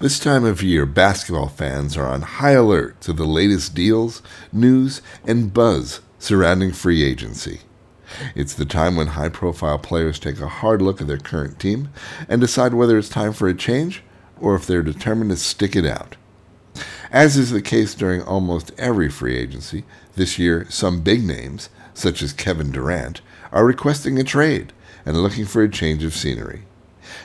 This time of year, basketball fans are on high alert to the latest deals, news, and buzz surrounding free agency. It's the time when high profile players take a hard look at their current team and decide whether it's time for a change or if they're determined to stick it out. As is the case during almost every free agency, this year some big names, such as Kevin Durant, are requesting a trade and looking for a change of scenery.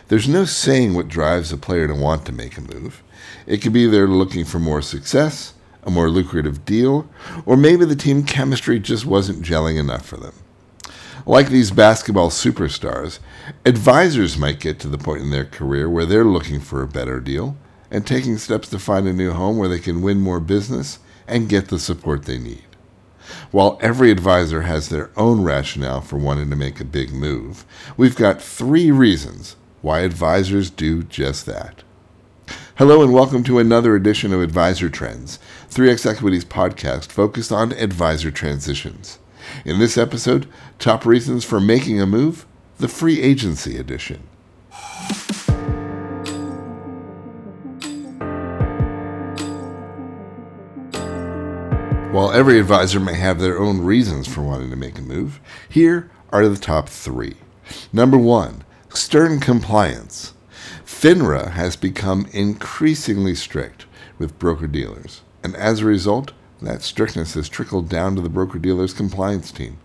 There's no saying what drives a player to want to make a move. It could be they're looking for more success, a more lucrative deal, or maybe the team chemistry just wasn't gelling enough for them. Like these basketball superstars, advisors might get to the point in their career where they're looking for a better deal and taking steps to find a new home where they can win more business and get the support they need. While every advisor has their own rationale for wanting to make a big move, we've got three reasons why advisors do just that. Hello and welcome to another edition of Advisor Trends, 3X Equity's podcast focused on advisor transitions. In this episode, top reasons for making a move, the free agency edition. While every advisor may have their own reasons for wanting to make a move, here are the top three. Number one, Stern compliance. FINRA has become increasingly strict with broker dealers, and as a result, that strictness has trickled down to the broker dealer's compliance team.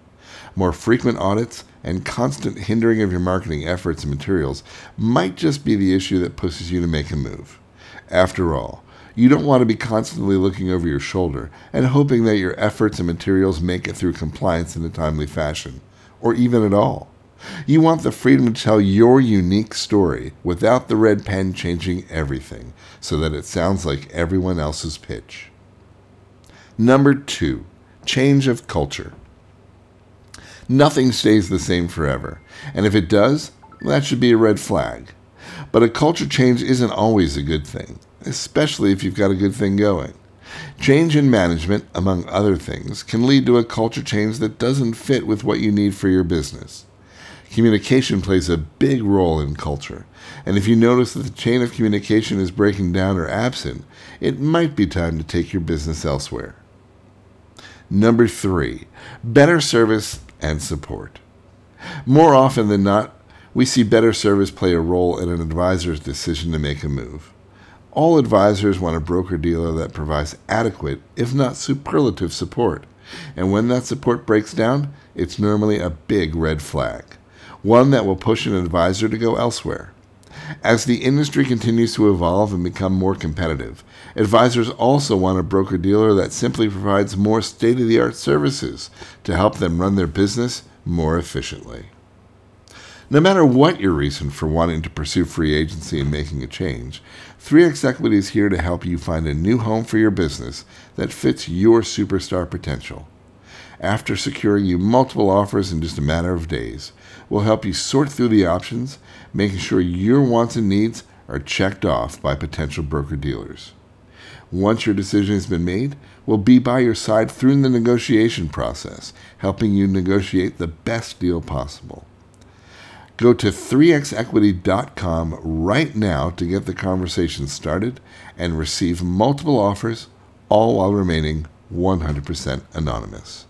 More frequent audits and constant hindering of your marketing efforts and materials might just be the issue that pushes you to make a move. After all, you don't want to be constantly looking over your shoulder and hoping that your efforts and materials make it through compliance in a timely fashion, or even at all. You want the freedom to tell your unique story without the red pen changing everything so that it sounds like everyone else's pitch. Number two, change of culture. Nothing stays the same forever, and if it does, that should be a red flag. But a culture change isn't always a good thing, especially if you've got a good thing going. Change in management, among other things, can lead to a culture change that doesn't fit with what you need for your business. Communication plays a big role in culture, and if you notice that the chain of communication is breaking down or absent, it might be time to take your business elsewhere. Number three, better service and support. More often than not, we see better service play a role in an advisor's decision to make a move. All advisors want a broker dealer that provides adequate, if not superlative, support. And when that support breaks down, it's normally a big red flag one that will push an advisor to go elsewhere. As the industry continues to evolve and become more competitive, advisors also want a broker dealer that simply provides more state of the art services to help them run their business more efficiently. No matter what your reason for wanting to pursue free agency and making a change, 3X Equity is here to help you find a new home for your business that fits your superstar potential. After securing you multiple offers in just a matter of days, We'll help you sort through the options, making sure your wants and needs are checked off by potential broker dealers. Once your decision has been made, we'll be by your side through the negotiation process, helping you negotiate the best deal possible. Go to 3xequity.com right now to get the conversation started and receive multiple offers, all while remaining 100% anonymous.